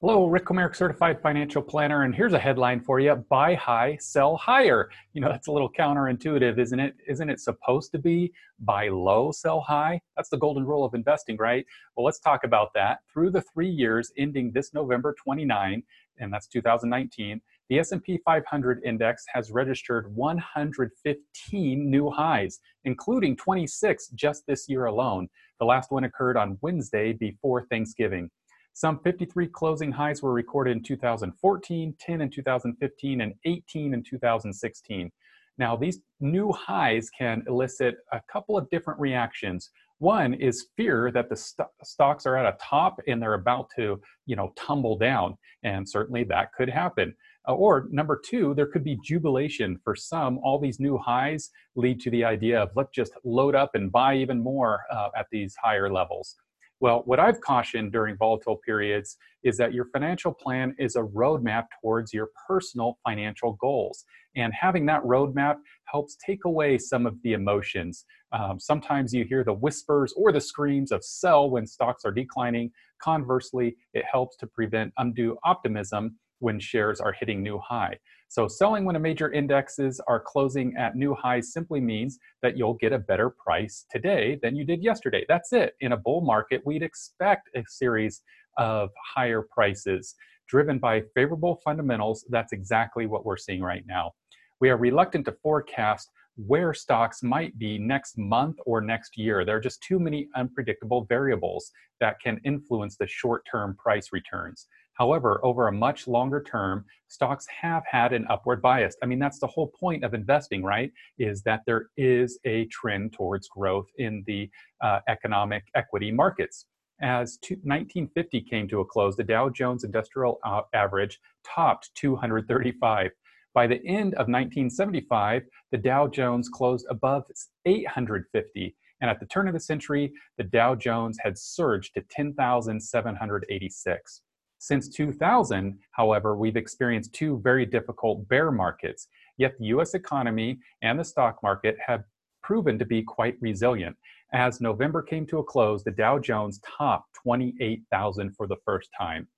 Hello, Rick Comerick, certified financial planner, and here's a headline for you: Buy high, sell higher. You know that's a little counterintuitive, isn't it? Isn't it supposed to be buy low, sell high? That's the golden rule of investing, right? Well, let's talk about that. Through the three years ending this November 29, and that's 2019, the S&P 500 index has registered 115 new highs, including 26 just this year alone. The last one occurred on Wednesday before Thanksgiving. Some 53 closing highs were recorded in 2014, 10 in 2015, and 18 in 2016. Now, these new highs can elicit a couple of different reactions. One is fear that the st- stocks are at a top and they're about to, you know, tumble down, and certainly that could happen. Uh, or number two, there could be jubilation for some. All these new highs lead to the idea of let's just load up and buy even more uh, at these higher levels. Well, what I've cautioned during volatile periods is that your financial plan is a roadmap towards your personal financial goals. And having that roadmap helps take away some of the emotions. Um, sometimes you hear the whispers or the screams of sell when stocks are declining. Conversely, it helps to prevent undue optimism when shares are hitting new high. So selling when a major indexes are closing at new highs simply means that you'll get a better price today than you did yesterday. That's it. In a bull market, we'd expect a series of higher prices driven by favorable fundamentals. That's exactly what we're seeing right now. We are reluctant to forecast where stocks might be next month or next year. There are just too many unpredictable variables that can influence the short term price returns. However, over a much longer term, stocks have had an upward bias. I mean, that's the whole point of investing, right? Is that there is a trend towards growth in the uh, economic equity markets. As 1950 came to a close, the Dow Jones Industrial uh, Average topped 235. By the end of 1975, the Dow Jones closed above 850. And at the turn of the century, the Dow Jones had surged to 10,786. Since 2000, however, we've experienced two very difficult bear markets, yet the US economy and the stock market have proven to be quite resilient. As November came to a close, the Dow Jones topped 28,000 for the first time.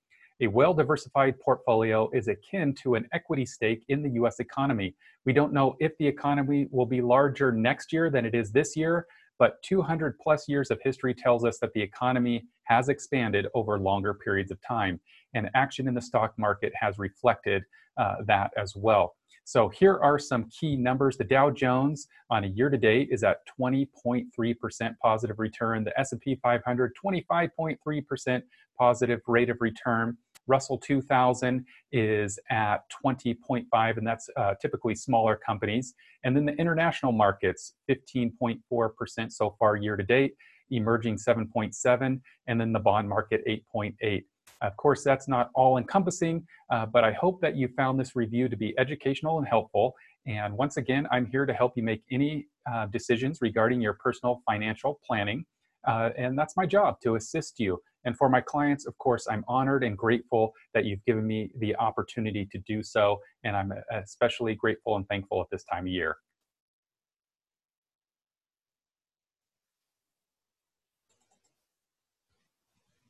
A well diversified portfolio is akin to an equity stake in the US economy. We don't know if the economy will be larger next year than it is this year, but 200 plus years of history tells us that the economy has expanded over longer periods of time, and action in the stock market has reflected uh, that as well. So here are some key numbers. The Dow Jones on a year to date is at 20.3% positive return. The S&P 500 25.3% positive rate of return. Russell 2000 is at 20.5, and that's uh, typically smaller companies. And then the international markets, 15.4% so far year to date, emerging 7.7, and then the bond market 8.8. Of course, that's not all encompassing, uh, but I hope that you found this review to be educational and helpful. And once again, I'm here to help you make any uh, decisions regarding your personal financial planning. Uh, and that's my job to assist you. And for my clients, of course, I'm honored and grateful that you've given me the opportunity to do so. And I'm especially grateful and thankful at this time of year.